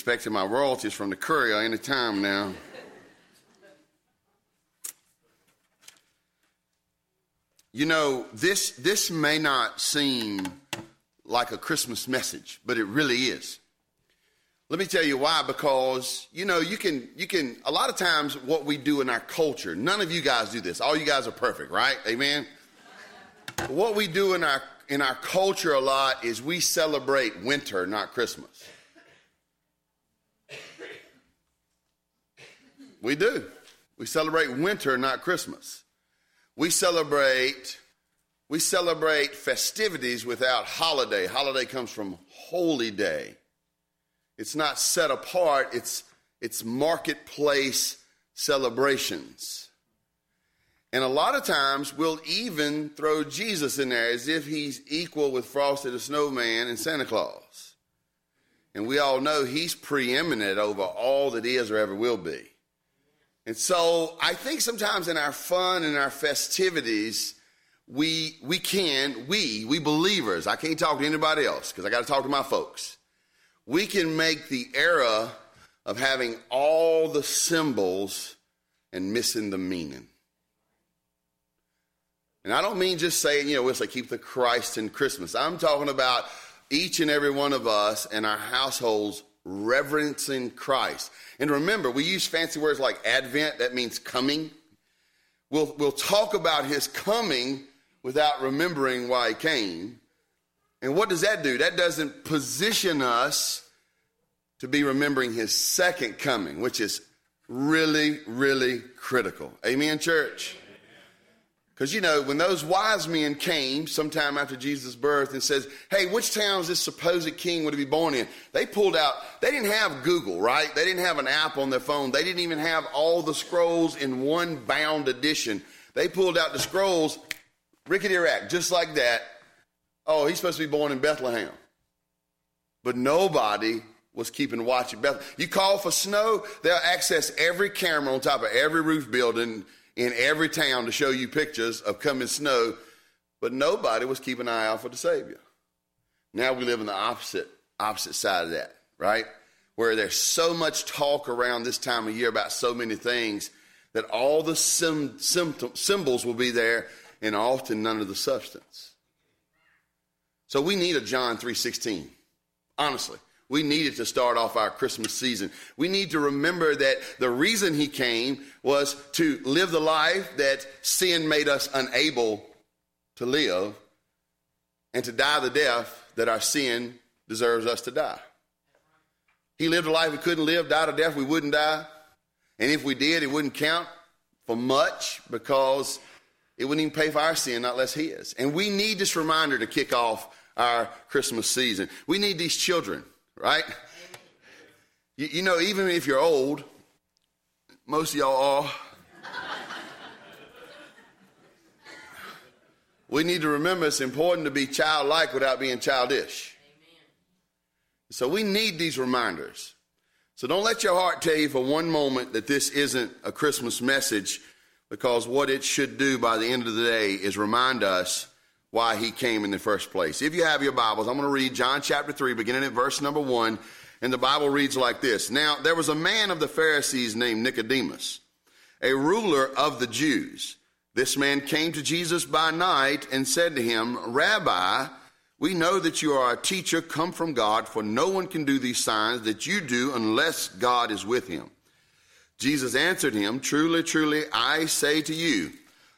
expecting my royalties from the courier any time now. you know, this, this may not seem like a Christmas message, but it really is. Let me tell you why, because, you know, you can, you can, a lot of times what we do in our culture, none of you guys do this. All you guys are perfect, right? Amen? what we do in our, in our culture a lot is we celebrate winter, not Christmas. We do. We celebrate winter, not Christmas. We celebrate we celebrate festivities without holiday. Holiday comes from holy day. It's not set apart, it's, it's marketplace celebrations. And a lot of times we'll even throw Jesus in there as if he's equal with Frosty the Snowman and Santa Claus. And we all know he's preeminent over all that is or ever will be. And so I think sometimes in our fun and our festivities, we we can we we believers i can't talk to anybody else because i got to talk to my folks. We can make the era of having all the symbols and missing the meaning. And i don't mean just saying you know we'll say keep the christ in christmas. I'm talking about each and every one of us and our households reverencing christ and remember we use fancy words like advent that means coming we'll, we'll talk about his coming without remembering why he came. And what does that do? That doesn't position us to be remembering his second coming, which is really, really critical. Amen, church? Because, you know, when those wise men came sometime after Jesus' birth and says, hey, which town is this supposed king would be born in? They pulled out, they didn't have Google, right? They didn't have an app on their phone. They didn't even have all the scrolls in one bound edition. They pulled out the scrolls rickety rack, just like that. Oh, he's supposed to be born in Bethlehem. But nobody was keeping watch at Bethlehem. You call for snow, they'll access every camera on top of every roof building in every town to show you pictures of coming snow. But nobody was keeping an eye out for the Savior. Now we live in the opposite opposite side of that, right? Where there's so much talk around this time of year about so many things that all the sim, symptom, symbols will be there and often none of the substance. So we need a John 3:16. Honestly, we needed to start off our Christmas season. We need to remember that the reason he came was to live the life that sin made us unable to live and to die the death that our sin deserves us to die. He lived a life we couldn't live, died a death we wouldn't die. And if we did, it wouldn't count for much because it wouldn't even pay for our sin, not less his. And we need this reminder to kick off our Christmas season. We need these children, right? You, you know, even if you're old, most of y'all are. we need to remember it's important to be childlike without being childish. Amen. So we need these reminders. So don't let your heart tell you for one moment that this isn't a Christmas message because what it should do by the end of the day is remind us why he came in the first place. If you have your Bibles, I'm going to read John chapter 3, beginning at verse number 1, and the Bible reads like this Now, there was a man of the Pharisees named Nicodemus, a ruler of the Jews. This man came to Jesus by night and said to him, Rabbi, we know that you are a teacher come from God, for no one can do these signs that you do unless God is with him. Jesus answered him, Truly, truly, I say to you,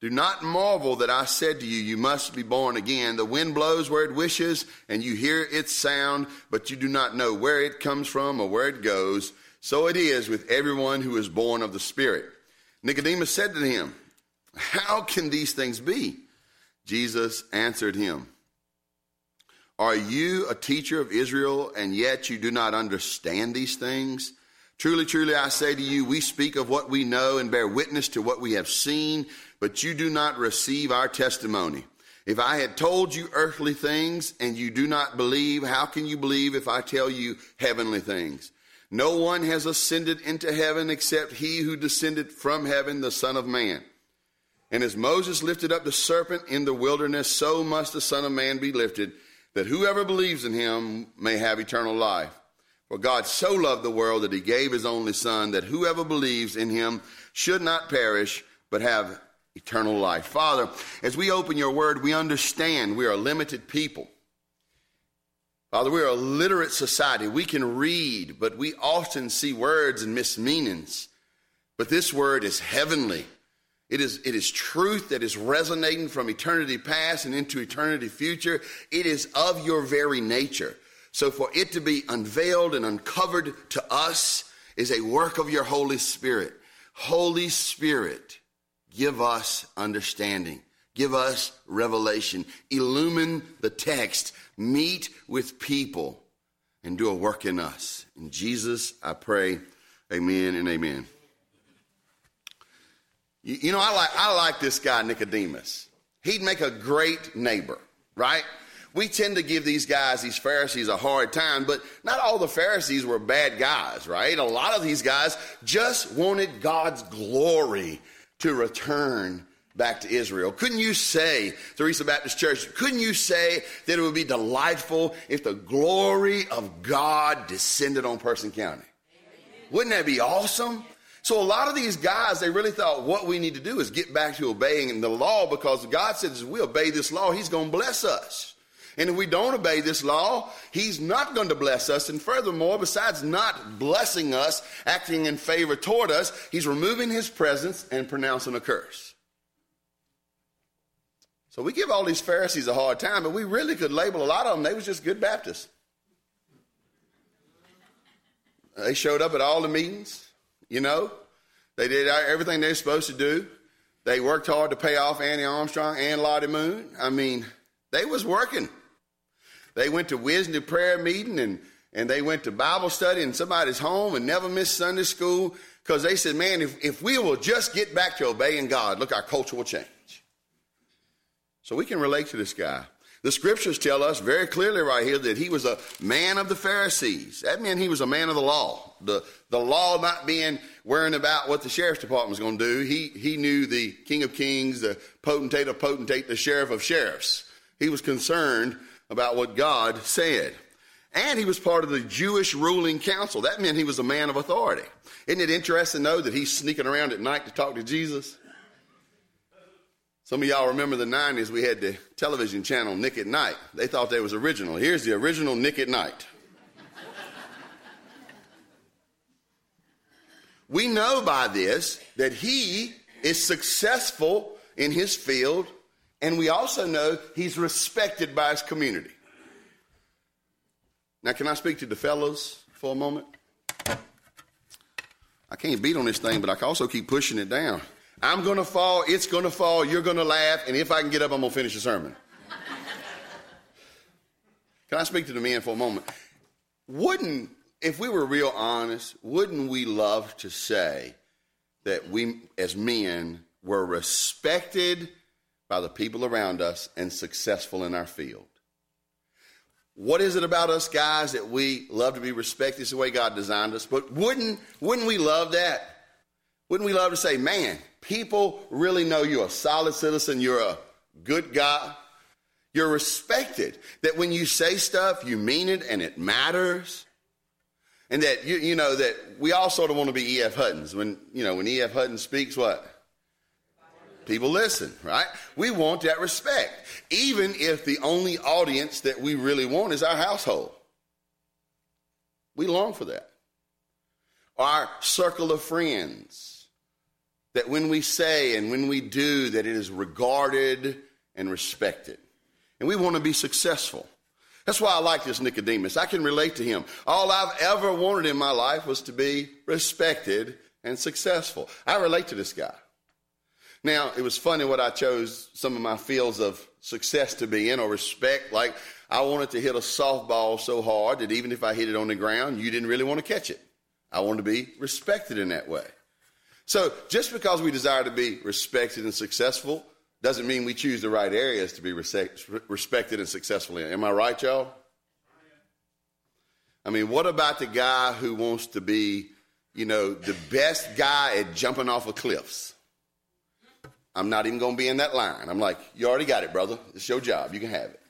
Do not marvel that I said to you, You must be born again. The wind blows where it wishes, and you hear its sound, but you do not know where it comes from or where it goes. So it is with everyone who is born of the Spirit. Nicodemus said to him, How can these things be? Jesus answered him, Are you a teacher of Israel, and yet you do not understand these things? Truly, truly, I say to you, we speak of what we know and bear witness to what we have seen, but you do not receive our testimony. If I had told you earthly things and you do not believe, how can you believe if I tell you heavenly things? No one has ascended into heaven except he who descended from heaven, the Son of Man. And as Moses lifted up the serpent in the wilderness, so must the Son of Man be lifted, that whoever believes in him may have eternal life. For God so loved the world that he gave his only Son, that whoever believes in him should not perish, but have eternal life. Father, as we open your word, we understand we are limited people. Father, we are a literate society. We can read, but we often see words and miss meanings. But this word is heavenly. It is, it is truth that is resonating from eternity past and into eternity future. It is of your very nature. So for it to be unveiled and uncovered to us is a work of your Holy Spirit. Holy Spirit, give us understanding. Give us revelation. Illumine the text. Meet with people and do a work in us. In Jesus, I pray. Amen and amen. You, you know, I like, I like this guy, Nicodemus. He'd make a great neighbor, right? We tend to give these guys, these Pharisees, a hard time, but not all the Pharisees were bad guys, right? A lot of these guys just wanted God's glory to return back to Israel. Couldn't you say, Teresa Baptist Church, couldn't you say that it would be delightful if the glory of God descended on Person County? Wouldn't that be awesome? So a lot of these guys, they really thought what we need to do is get back to obeying the law because God says if we obey this law, He's going to bless us. And if we don't obey this law, He's not going to bless us. And furthermore, besides not blessing us, acting in favor toward us, He's removing His presence and pronouncing a curse. So we give all these Pharisees a hard time, but we really could label a lot of them, they was just good Baptists. They showed up at all the meetings. You know, they did everything they're supposed to do. They worked hard to pay off Annie Armstrong and Lottie Moon. I mean, they was working. They went to wisdom prayer meeting and, and they went to Bible study in somebody's home and never missed Sunday school because they said, man, if, if we will just get back to obeying God, look, our culture will change. So we can relate to this guy. The scriptures tell us very clearly right here that he was a man of the Pharisees. That meant he was a man of the law. The, the law not being worrying about what the sheriff's department was going to do. He, he knew the king of kings, the potentate of potentate, the sheriff of sheriffs. He was concerned about what God said. And he was part of the Jewish ruling council. That meant he was a man of authority. Isn't it interesting, though, that he's sneaking around at night to talk to Jesus? Some of y'all remember the 90s, we had the television channel Nick at Night. They thought they was original. Here's the original Nick at Night. we know by this that he is successful in his field, and we also know he's respected by his community. Now, can I speak to the fellows for a moment? I can't beat on this thing, but I can also keep pushing it down. I'm going to fall, it's going to fall, you're going to laugh, and if I can get up, I'm going to finish the sermon. can I speak to the men for a moment? Wouldn't, if we were real honest, wouldn't we love to say that we, as men, were respected by the people around us and successful in our field? What is it about us guys that we love to be respected? It's the way God designed us. But wouldn't, wouldn't we love that? Wouldn't we love to say, man, people really know you're a solid citizen, you're a good guy, you're respected, that when you say stuff, you mean it and it matters. And that you you know that we all sort of want to be E.F. Huttons. When you know when E.F. Hutton speaks, what? People listen, right? We want that respect, even if the only audience that we really want is our household. We long for that. Our circle of friends that when we say and when we do, that it is regarded and respected. And we want to be successful. That's why I like this Nicodemus. I can relate to him. All I've ever wanted in my life was to be respected and successful. I relate to this guy. Now, it was funny what I chose some of my fields of success to be in or respect. Like, I wanted to hit a softball so hard that even if I hit it on the ground, you didn't really want to catch it. I wanted to be respected in that way. So just because we desire to be respected and successful doesn't mean we choose the right areas to be respected and successful in. Am I right, y'all? I mean, what about the guy who wants to be, you know, the best guy at jumping off of cliffs? I'm not even going to be in that line. I'm like, you already got it, brother. It's your job. You can have it.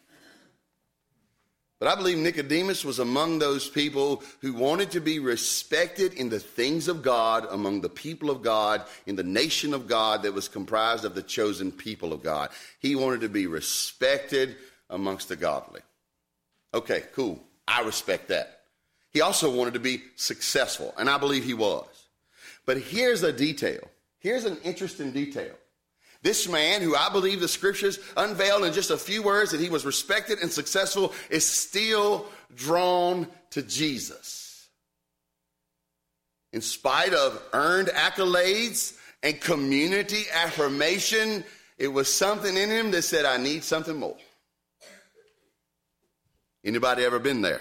But I believe Nicodemus was among those people who wanted to be respected in the things of God, among the people of God, in the nation of God that was comprised of the chosen people of God. He wanted to be respected amongst the godly. Okay, cool. I respect that. He also wanted to be successful, and I believe he was. But here's a detail. Here's an interesting detail. This man, who I believe the scriptures unveiled in just a few words that he was respected and successful, is still drawn to Jesus. In spite of earned accolades and community affirmation, it was something in him that said, I need something more. Anybody ever been there?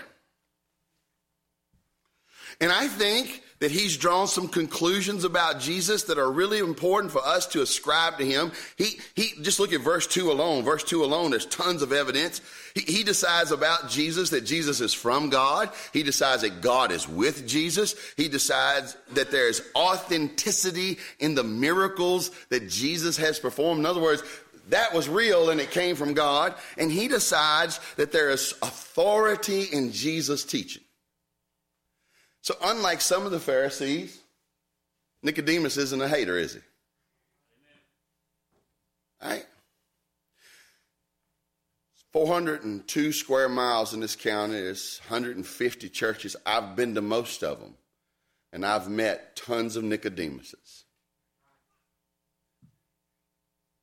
And I think that he's drawn some conclusions about Jesus that are really important for us to ascribe to him. He, he, just look at verse 2 alone. Verse 2 alone, there's tons of evidence. He, he decides about Jesus that Jesus is from God. He decides that God is with Jesus. He decides that there's authenticity in the miracles that Jesus has performed. In other words, that was real and it came from God. And he decides that there is authority in Jesus' teaching. So, unlike some of the Pharisees, Nicodemus isn't a hater, is he? Right? 402 square miles in this county. There's 150 churches. I've been to most of them, and I've met tons of Nicodemuses.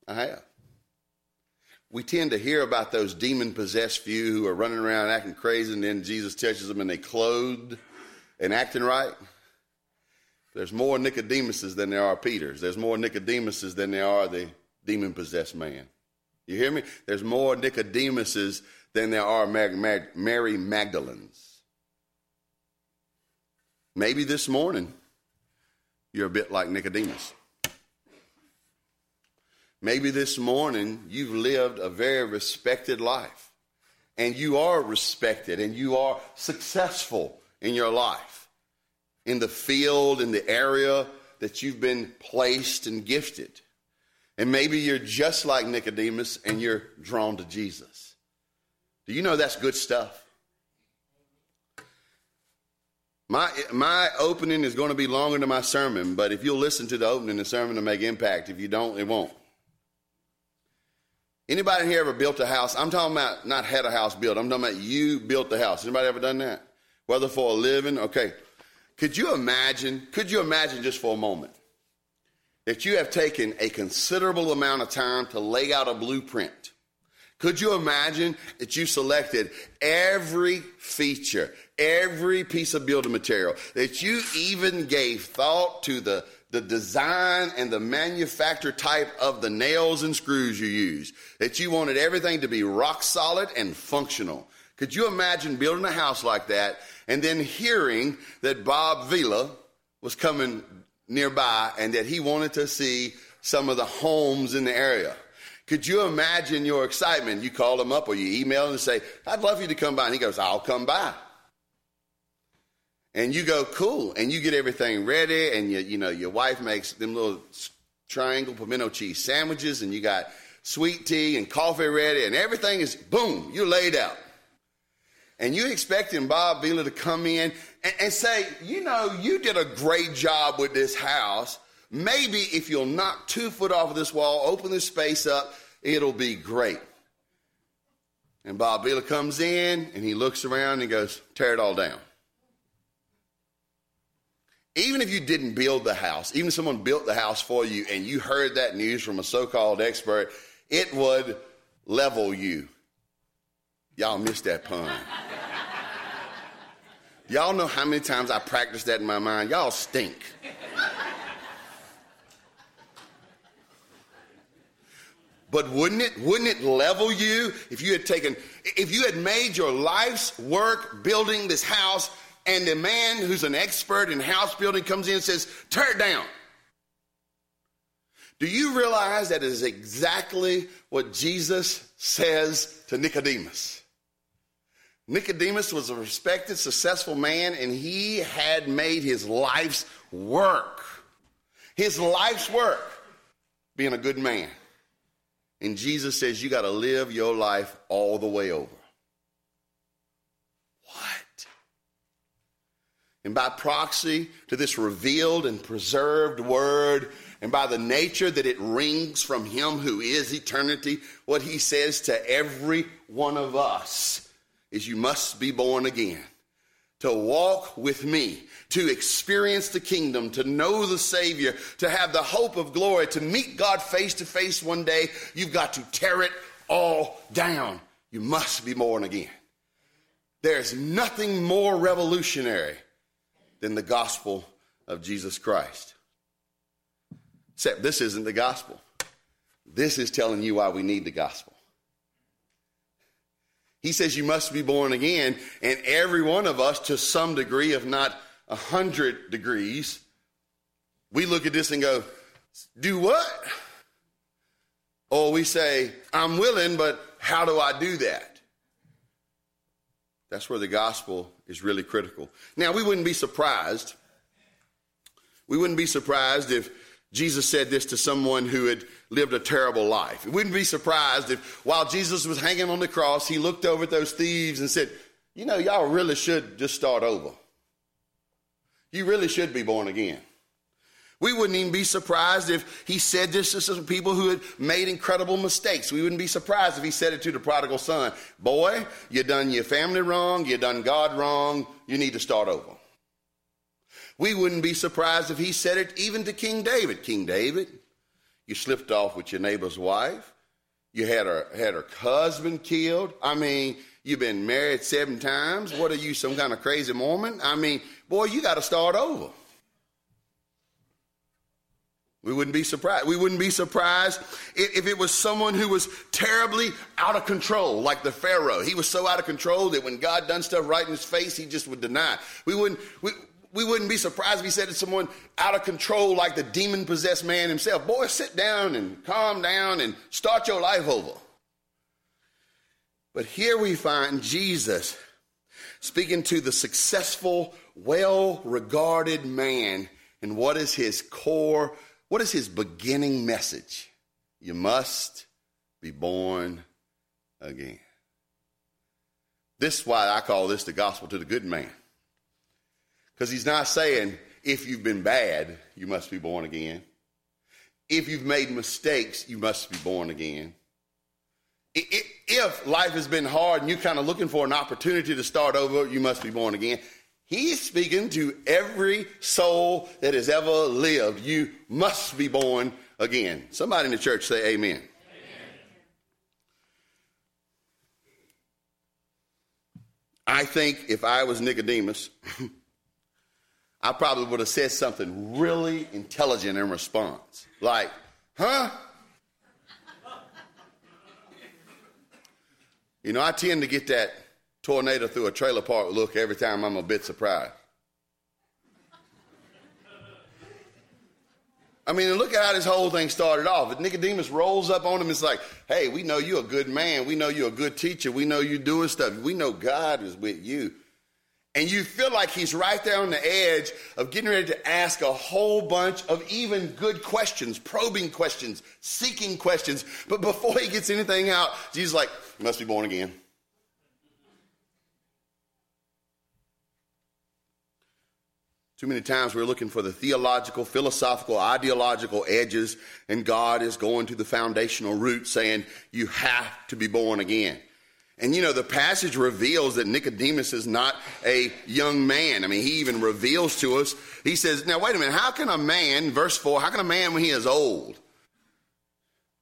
I have. We tend to hear about those demon possessed few who are running around acting crazy, and then Jesus touches them and they clothed and acting right, there's more Nicodemuses than there are Peters. There's more Nicodemuses than there are the demon possessed man. You hear me? There's more Nicodemuses than there are Mary Magdalenes. Maybe this morning you're a bit like Nicodemus. Maybe this morning you've lived a very respected life and you are respected and you are successful in your life, in the field, in the area that you've been placed and gifted. And maybe you're just like Nicodemus and you're drawn to Jesus. Do you know that's good stuff? My, my opening is going to be longer than my sermon, but if you'll listen to the opening, the sermon will make impact. If you don't, it won't. Anybody here ever built a house? I'm talking about not had a house built. I'm talking about you built the house. Anybody ever done that? Whether for a living. Okay. Could you imagine, could you imagine just for a moment that you have taken a considerable amount of time to lay out a blueprint? Could you imagine that you selected every feature, every piece of building material, that you even gave thought to the, the design and the manufacture type of the nails and screws you use, that you wanted everything to be rock solid and functional? Could you imagine building a house like that and then hearing that Bob Vila was coming nearby and that he wanted to see some of the homes in the area? Could you imagine your excitement? You call him up or you email him and say, I'd love you to come by. And he goes, I'll come by. And you go, cool. And you get everything ready. And you, you know, your wife makes them little triangle pimento cheese sandwiches and you got sweet tea and coffee ready and everything is boom, you're laid out and you expecting Bob Vila to come in and, and, say, you know, you did a great job with this house. Maybe if you'll knock two foot off of this wall, open this space up, it'll be great. And Bob Vila comes in and he looks around and goes, tear it all down. Even if you didn't build the house, even if someone built the house for you and you heard that news from a so called expert, it would level you. Y'all missed that pun. Y'all know how many times I practiced that in my mind? Y'all stink. But wouldn't it, wouldn't it level you if you had taken, if you had made your life's work building this house and the man who's an expert in house building comes in and says, tear it down. Do you realize that is exactly what Jesus says to Nicodemus? Nicodemus was a respected, successful man, and he had made his life's work, his life's work, being a good man. And Jesus says, You got to live your life all the way over. What? And by proxy to this revealed and preserved word, and by the nature that it rings from Him who is eternity, what He says to every one of us is, You must be born again. To walk with me, to experience the kingdom, to know the Savior, to have the hope of glory, to meet God face to face one day, you've got to tear it all down. You must be born again. There's nothing more revolutionary than the gospel of Jesus Christ. Except this isn't the gospel. This is telling you why we need the gospel. He says you must be born again, and every one of us, to some degree, if not a hundred degrees, we look at this and go, Do what? Or we say, I'm willing, but how do I do that? That's where the gospel is really critical. Now, we wouldn't be surprised. We wouldn't be surprised if Jesus said this to someone who had lived a terrible life. We wouldn't be surprised if while Jesus was hanging on the cross, he looked over at those thieves and said, You know, y'all really should just start over. You really should be born again. We wouldn't even be surprised if he said this to some people who had made incredible mistakes. We wouldn't be surprised if he said it to the prodigal son Boy, you done your family wrong, you done God wrong, you need to start over. We wouldn't be surprised if he said it even to King David. King David, you slipped off with your neighbor's wife. You had her, had her husband killed. I mean, you've been married seven times. What are you, some kind of crazy Mormon? I mean, boy, you got to start over. We wouldn't be surprised. We wouldn't be surprised if it was someone who was terribly out of control, like the Pharaoh. He was so out of control that when God done stuff right in his face, he just would deny. We wouldn't. We, we wouldn't be surprised if he said to someone out of control, like the demon possessed man himself, Boy, sit down and calm down and start your life over. But here we find Jesus speaking to the successful, well regarded man. And what is his core? What is his beginning message? You must be born again. This is why I call this the gospel to the good man. Because he's not saying, if you've been bad, you must be born again. If you've made mistakes, you must be born again. If life has been hard and you're kind of looking for an opportunity to start over, you must be born again. He's speaking to every soul that has ever lived. You must be born again. Somebody in the church say amen. I think if I was Nicodemus, I probably would have said something really intelligent in response. Like, huh? You know, I tend to get that tornado through a trailer park look every time I'm a bit surprised. I mean, look at how this whole thing started off. Nicodemus rolls up on him, it's like, hey, we know you're a good man. We know you're a good teacher. We know you're doing stuff. We know God is with you. And you feel like he's right there on the edge of getting ready to ask a whole bunch of even good questions, probing questions, seeking questions. But before he gets anything out, Jesus like, you must be born again. Too many times we're looking for the theological, philosophical, ideological edges, and God is going to the foundational root saying, You have to be born again. And you know, the passage reveals that Nicodemus is not a young man. I mean, he even reveals to us, he says, Now, wait a minute, how can a man, verse 4, how can a man when he is old?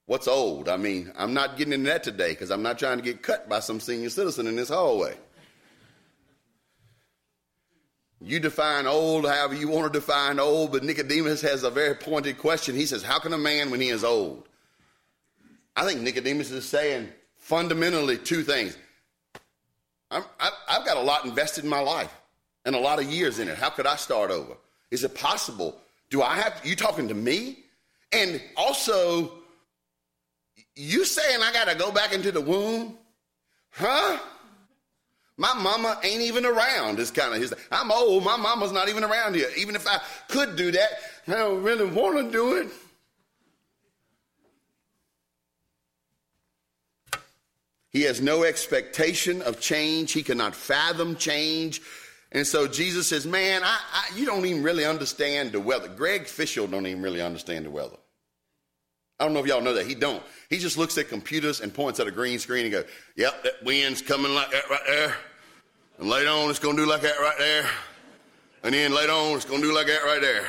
What's old? I mean, I'm not getting into that today because I'm not trying to get cut by some senior citizen in this hallway. You define old however you want to define old, but Nicodemus has a very pointed question. He says, How can a man when he is old? I think Nicodemus is saying fundamentally two things. I'm, I, I've got a lot invested in my life and a lot of years in it. How could I start over? Is it possible? Do I have, you talking to me? And also, you saying I got to go back into the womb? Huh? My mama ain't even around. Is kind of his. I'm old. My mama's not even around here. Even if I could do that, I don't really want to do it. He has no expectation of change. He cannot fathom change. And so Jesus says, Man, I, I, you don't even really understand the weather. Greg Fishel don't even really understand the weather. I don't know if y'all know that. He don't. He just looks at computers and points at a green screen and goes, Yep, that wind's coming like that right there. And later on, it's going to do like that right there. And then later on, it's going to do like that right there.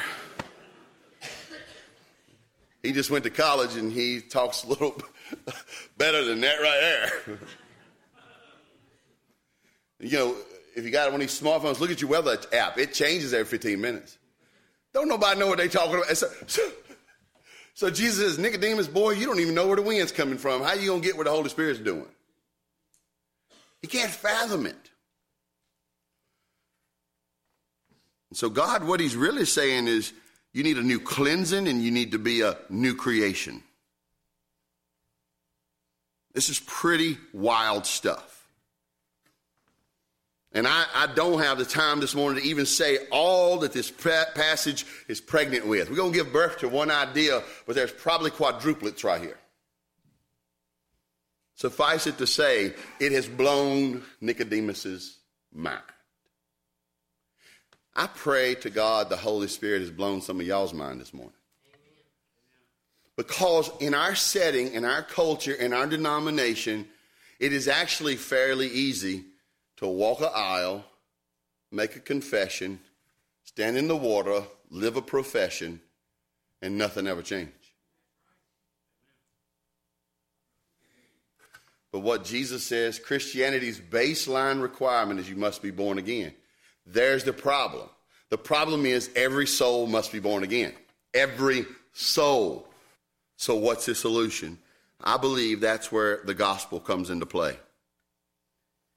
He just went to college and he talks a little better than that right there. you know, if you got one of these smartphones, look at your weather app. It changes every 15 minutes. Don't nobody know what they talking about. So, so, so, Jesus says, Nicodemus, boy, you don't even know where the wind's coming from. How you to get where the Holy Spirit's doing? He can't fathom it. So God, what he's really saying is you need a new cleansing and you need to be a new creation. This is pretty wild stuff. And I, I, don't have the time this morning to even say all that this passage is pregnant with. We're going to give birth to one idea, but there's probably quadruplets right here. Suffice it to say, it has blown Nicodemus's mind. I pray to God the Holy Spirit has blown some of y'all's mind this morning. Because in our setting, in our culture, in our denomination, it is actually fairly easy to walk an aisle, make a confession, stand in the water, live a profession, and nothing ever change. But what Jesus says, Christianity's baseline requirement is you must be born again. There's the problem. The problem is every soul must be born again. Every soul. So, what's the solution? I believe that's where the gospel comes into play.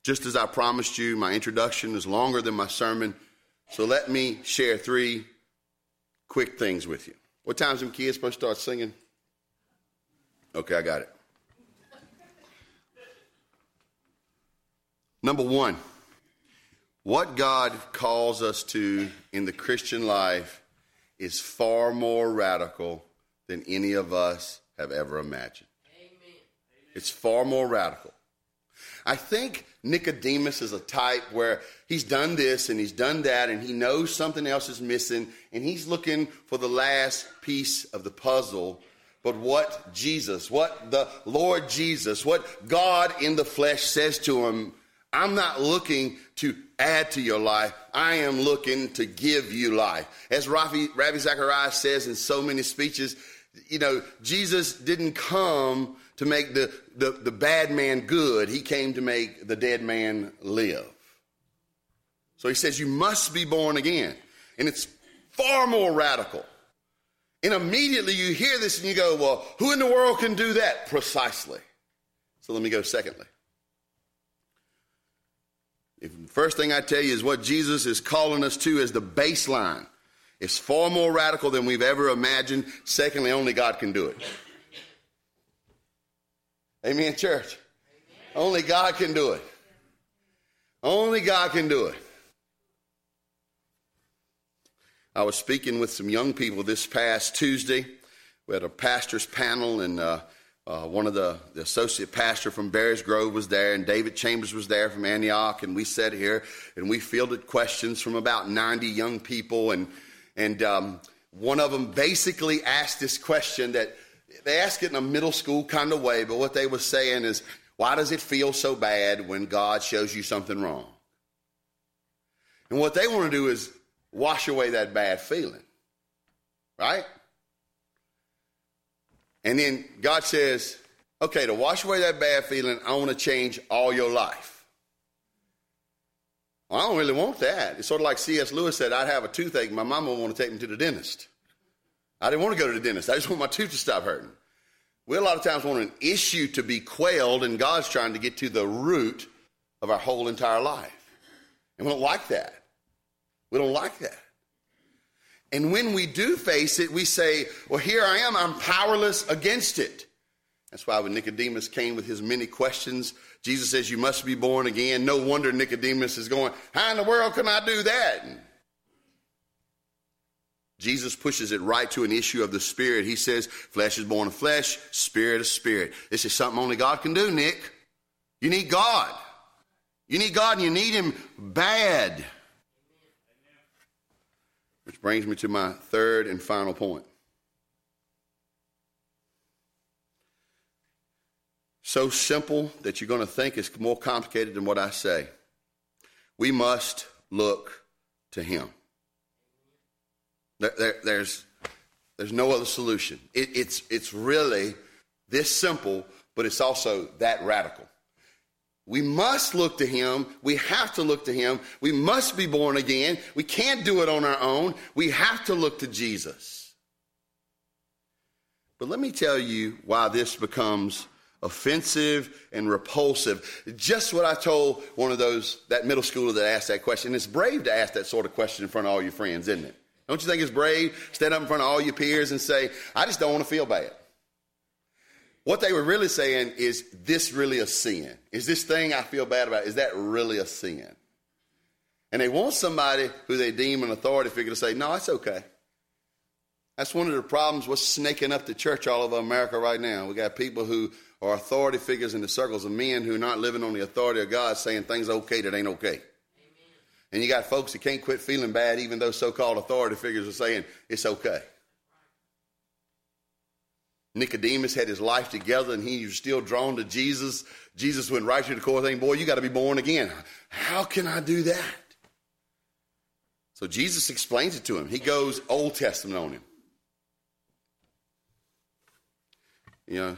Just as I promised you, my introduction is longer than my sermon. So, let me share three quick things with you. What time's them kids supposed to start singing? Okay, I got it. Number one, what God calls us to in the Christian life is far more radical than any of us have ever imagined. Amen. It's far more radical. I think Nicodemus is a type where he's done this and he's done that and he knows something else is missing and he's looking for the last piece of the puzzle. But what Jesus, what the Lord Jesus, what God in the flesh says to him, I'm not looking to add to your life. I am looking to give you life. As Ravi, Ravi Zacharias says in so many speeches, you know, Jesus didn't come to make the, the, the bad man good, he came to make the dead man live. So he says, You must be born again. And it's far more radical. And immediately you hear this and you go, Well, who in the world can do that? Precisely. So let me go secondly. If the first thing I tell you is what Jesus is calling us to is the baseline. It's far more radical than we've ever imagined. Secondly, only God can do it. Amen, church. Amen. Only God can do it. Only God can do it. I was speaking with some young people this past Tuesday. We had a pastor's panel, and uh, uh, one of the, the, associate pastor from Barry's Grove was there, and David Chambers was there from Antioch, and we sat here and we fielded questions from about 90 young people, and and um, one of them basically asked this question that they asked it in a middle school kind of way, but what they were saying is, why does it feel so bad when God shows you something wrong? And what they want to do is wash away that bad feeling, right? And then God says, okay, to wash away that bad feeling, I want to change all your life. Well, I don't really want that. It's sort of like C.S. Lewis said, I'd have a toothache. My mama would want to take me to the dentist. I didn't want to go to the dentist. I just want my tooth to stop hurting. We a lot of times want an issue to be quelled, and God's trying to get to the root of our whole entire life. And we don't like that. We don't like that. And when we do face it, we say, Well, here I am, I'm powerless against it. That's why when Nicodemus came with his many questions, Jesus says, You must be born again. No wonder Nicodemus is going, How in the world can I do that? Jesus pushes it right to an issue of the spirit. He says, Flesh is born of flesh, spirit of spirit. This is something only God can do, Nick. You need God. You need God and you need Him bad. Which brings me to my third and final point. So simple that you're going to think it's more complicated than what I say. We must look to Him. There, there, there's, there's no other solution. It, it's, it's really this simple, but it's also that radical. We must look to Him. We have to look to Him. We must be born again. We can't do it on our own. We have to look to Jesus. But let me tell you why this becomes offensive and repulsive. Just what I told one of those, that middle schooler that asked that question. It's brave to ask that sort of question in front of all your friends, isn't it? Don't you think it's brave? Stand up in front of all your peers and say, I just don't want to feel bad. What they were really saying is, this really a sin? Is this thing I feel bad about, is that really a sin? And they want somebody who they deem an authority figure to say, no, it's okay. That's one of the problems what's snaking up the church all over America right now. We got people who are authority figures in the circles of men who are not living on the authority of God saying things okay that ain't okay. And you got folks that can't quit feeling bad, even though so called authority figures are saying it's okay. Nicodemus had his life together and he was still drawn to Jesus. Jesus went right to the core thing, boy, you got to be born again. How can I do that? So Jesus explains it to him. He goes Old Testament on him. You know,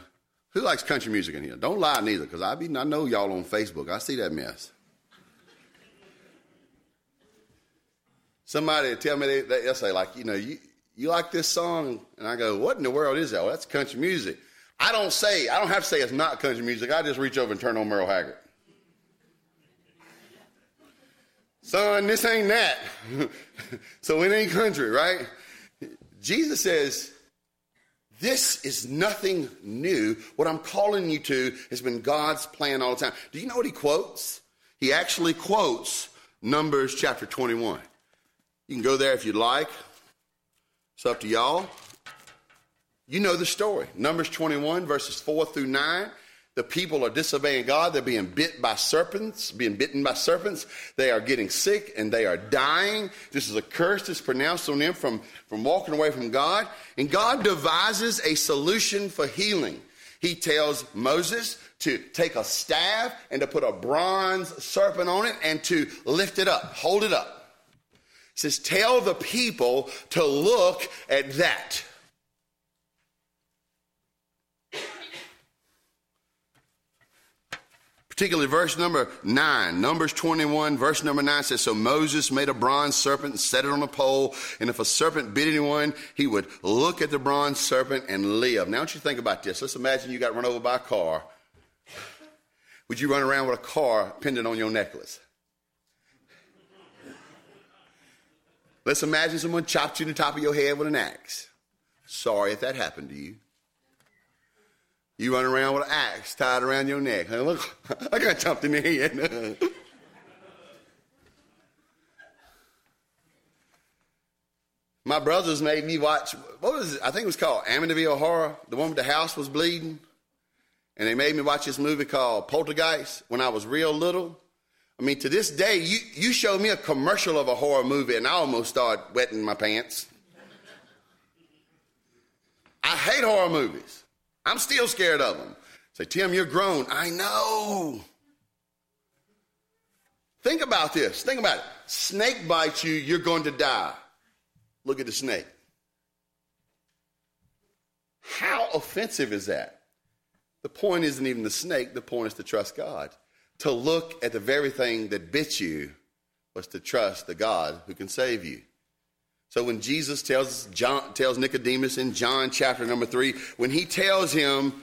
who likes country music in here? Don't lie neither, because I, be, I know y'all on Facebook. I see that mess. Somebody tell me, they, they'll say, like, you know, you, you like this song? And I go, what in the world is that? Well, that's country music. I don't say, I don't have to say it's not country music. I just reach over and turn on Merle Haggard. Son, this ain't that. so it ain't country, right? Jesus says, this is nothing new. What I'm calling you to has been God's plan all the time. Do you know what he quotes? He actually quotes Numbers chapter 21. You can go there if you'd like. It's up to y'all. You know the story. Numbers 21, verses 4 through 9. The people are disobeying God. They're being bit by serpents, being bitten by serpents. They are getting sick and they are dying. This is a curse that's pronounced on them from, from walking away from God. And God devises a solution for healing. He tells Moses to take a staff and to put a bronze serpent on it and to lift it up, hold it up He says, Tell the people to look at that. Particularly verse number 9. Numbers 21, verse number 9 says, So Moses made a bronze serpent and set it on a pole, and if a serpent bit anyone, he would look at the bronze serpent and live. Now, don't you think about this? Let's imagine you got run over by a car. Would you run around with a car pendant on your necklace? Let's imagine someone chopped you in the top of your head with an axe. Sorry if that happened to you. You run around with an axe tied around your neck. Hey, look, I got chopped in the head. My brothers made me watch, what was it? I think it was called Amityville Horror. The one with the house was bleeding. And they made me watch this movie called Poltergeist when I was real little. I mean, to this day, you, you show me a commercial of a horror movie and I almost start wetting my pants. I hate horror movies. I'm still scared of them. Say, Tim, you're grown. I know. Think about this. Think about it. Snake bites you, you're going to die. Look at the snake. How offensive is that? The point isn't even the snake, the point is to trust God to look at the very thing that bit you was to trust the God who can save you. So when Jesus tells John tells Nicodemus in John chapter number three, when he tells him,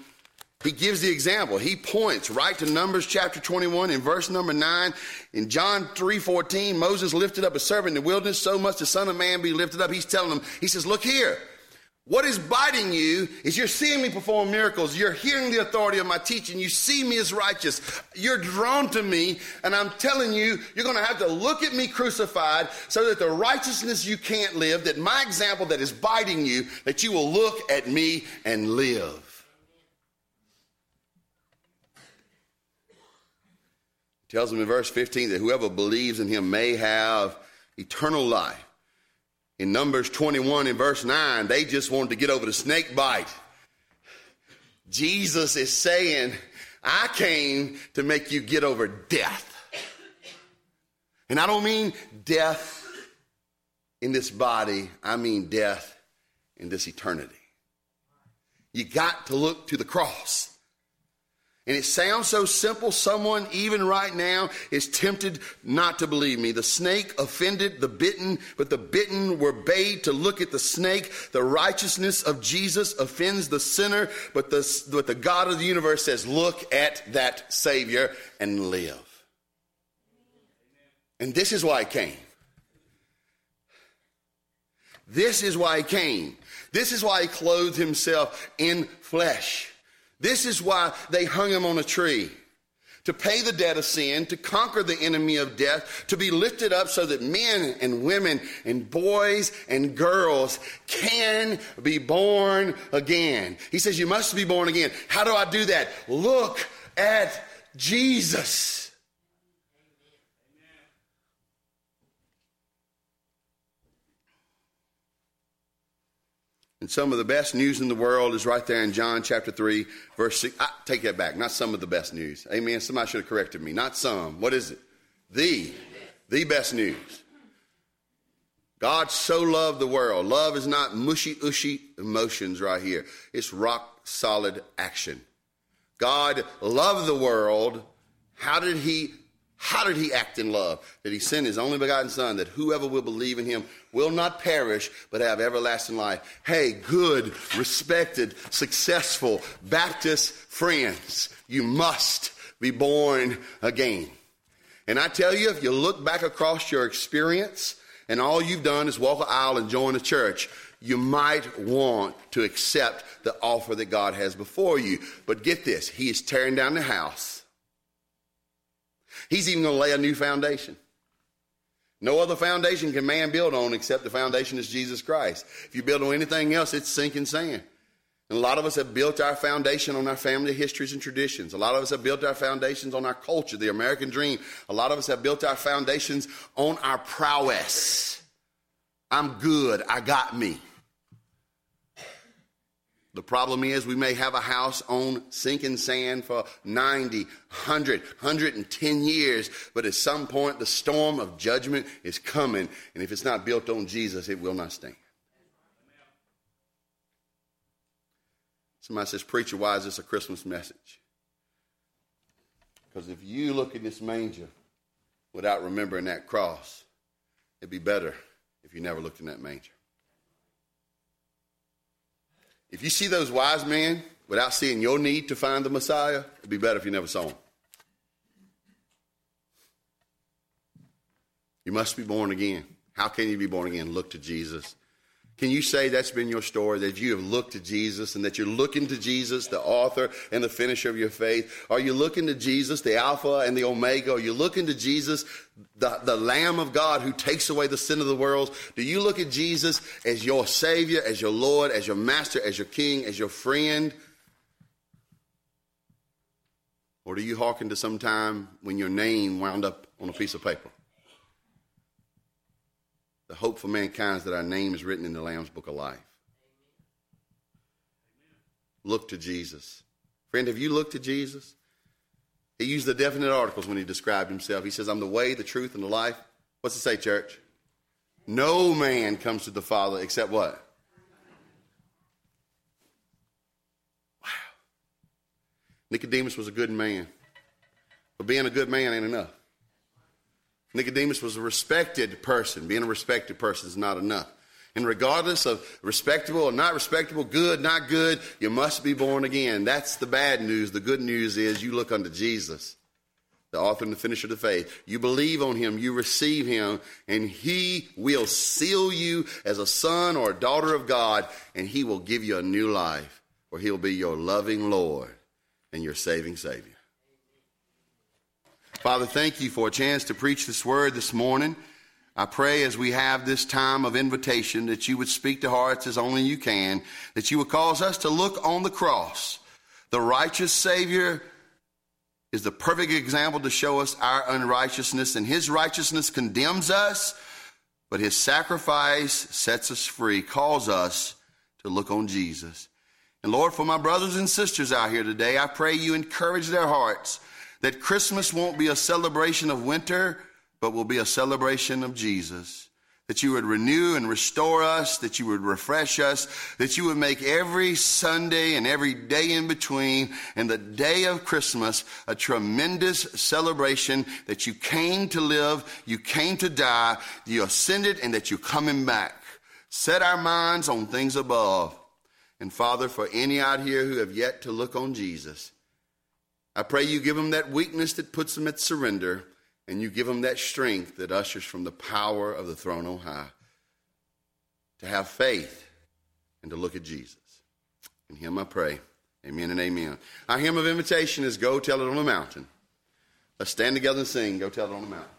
he gives the example. He points right to Numbers chapter 21 in verse number 9. In John 3:14, Moses lifted up a servant in the wilderness, so much the Son of Man be lifted up. He's telling them, he says, Look here. What is biting you is you're seeing me perform miracles. You're hearing the authority of my teaching. You see me as righteous. You're drawn to me. And I'm telling you, you're going to have to look at me crucified so that the righteousness you can't live, that my example that is biting you, that you will look at me and live. tells him in verse 15 that whoever believes in him may have eternal life. In Numbers 21 in verse 9, they just wanted to get over the snake bite. Jesus is saying, I came to make you get over death. And I don't mean death in this body, I mean death in this eternity. You got to look to the cross. And it sounds so simple, someone even right now is tempted not to believe me. The snake offended the bitten, but the bitten were bade to look at the snake. The righteousness of Jesus offends the sinner, but the, but the God of the universe says, look at that Savior and live. And this is why he came. This is why he came. This is why he clothed himself in flesh. This is why they hung him on a tree to pay the debt of sin, to conquer the enemy of death, to be lifted up so that men and women and boys and girls can be born again. He says, You must be born again. How do I do that? Look at Jesus. And some of the best news in the world is right there in John chapter 3, verse 6. I take that back. Not some of the best news. Amen. Somebody should have corrected me. Not some. What is it? The. The best news. God so loved the world. Love is not mushy, ushy emotions right here. It's rock solid action. God loved the world. How did he how did he act in love? That he sent his only begotten son that whoever will believe in him will not perish but have everlasting life. Hey, good, respected, successful Baptist friends, you must be born again. And I tell you, if you look back across your experience and all you've done is walk an aisle and join a church, you might want to accept the offer that God has before you. But get this, he is tearing down the house He's even going to lay a new foundation. No other foundation can man build on except the foundation is Jesus Christ. If you build on anything else, it's sinking sand. And a lot of us have built our foundation on our family histories and traditions. A lot of us have built our foundations on our culture, the American dream. A lot of us have built our foundations on our prowess. I'm good. I got me. The problem is we may have a house on sinking sand for 90, 100, 110 years, but at some point the storm of judgment is coming. And if it's not built on Jesus, it will not stand. Somebody says, Preacher, why is this a Christmas message? Because if you look in this manger without remembering that cross, it'd be better if you never looked in that manger. If you see those wise men without seeing your need to find the Messiah, it'd be better if you never saw him. You must be born again. How can you be born again? Look to Jesus. Can you say that's been your story, that you have looked to Jesus and that you're looking to Jesus, the author and the finisher of your faith? Are you looking to Jesus, the Alpha and the Omega? Are you looking to Jesus, the, the Lamb of God who takes away the sin of the world? Do you look at Jesus as your Savior, as your Lord, as your Master, as your King, as your friend? Or do you hearken to some time when your name wound up on a piece of paper? The hope for mankind is that our name is written in the Lamb's book of life. Look to Jesus. Friend, have you looked to Jesus? He used the definite articles when he described himself. He says, I'm the way, the truth, and the life. What's it say, church? No man comes to the Father except what? Wow. Nicodemus was a good man. But being a good man ain't enough. Nicodemus was a respected person. Being a respected person is not enough. And regardless of respectable or not respectable, good, not good, you must be born again. That's the bad news. The good news is you look unto Jesus, the author and the finisher of the faith. You believe on him, you receive him, and he will seal you as a son or a daughter of God, and he will give you a new life, where he'll be your loving Lord and your saving Savior. Father, thank you for a chance to preach this word this morning. I pray as we have this time of invitation that you would speak to hearts as only you can, that you would cause us to look on the cross. The righteous Savior is the perfect example to show us our unrighteousness, and his righteousness condemns us, but his sacrifice sets us free, calls us to look on Jesus. And Lord, for my brothers and sisters out here today, I pray you encourage their hearts that Christmas won't be a celebration of winter but will be a celebration of Jesus. That you would renew and restore us, that you would refresh us, that you would make every Sunday and every day in between and the day of Christmas a tremendous celebration that you came to live, you came to die, you ascended, and that you're coming back. Set our minds on things above. And Father, for any out here who have yet to look on Jesus, I pray you give them that weakness that puts them at surrender and you give them that strength that ushers from the power of the throne on high to have faith and to look at Jesus. In him I pray. Amen and amen. Our hymn of invitation is Go Tell It on the Mountain. Let's stand together and sing Go Tell It on the Mountain.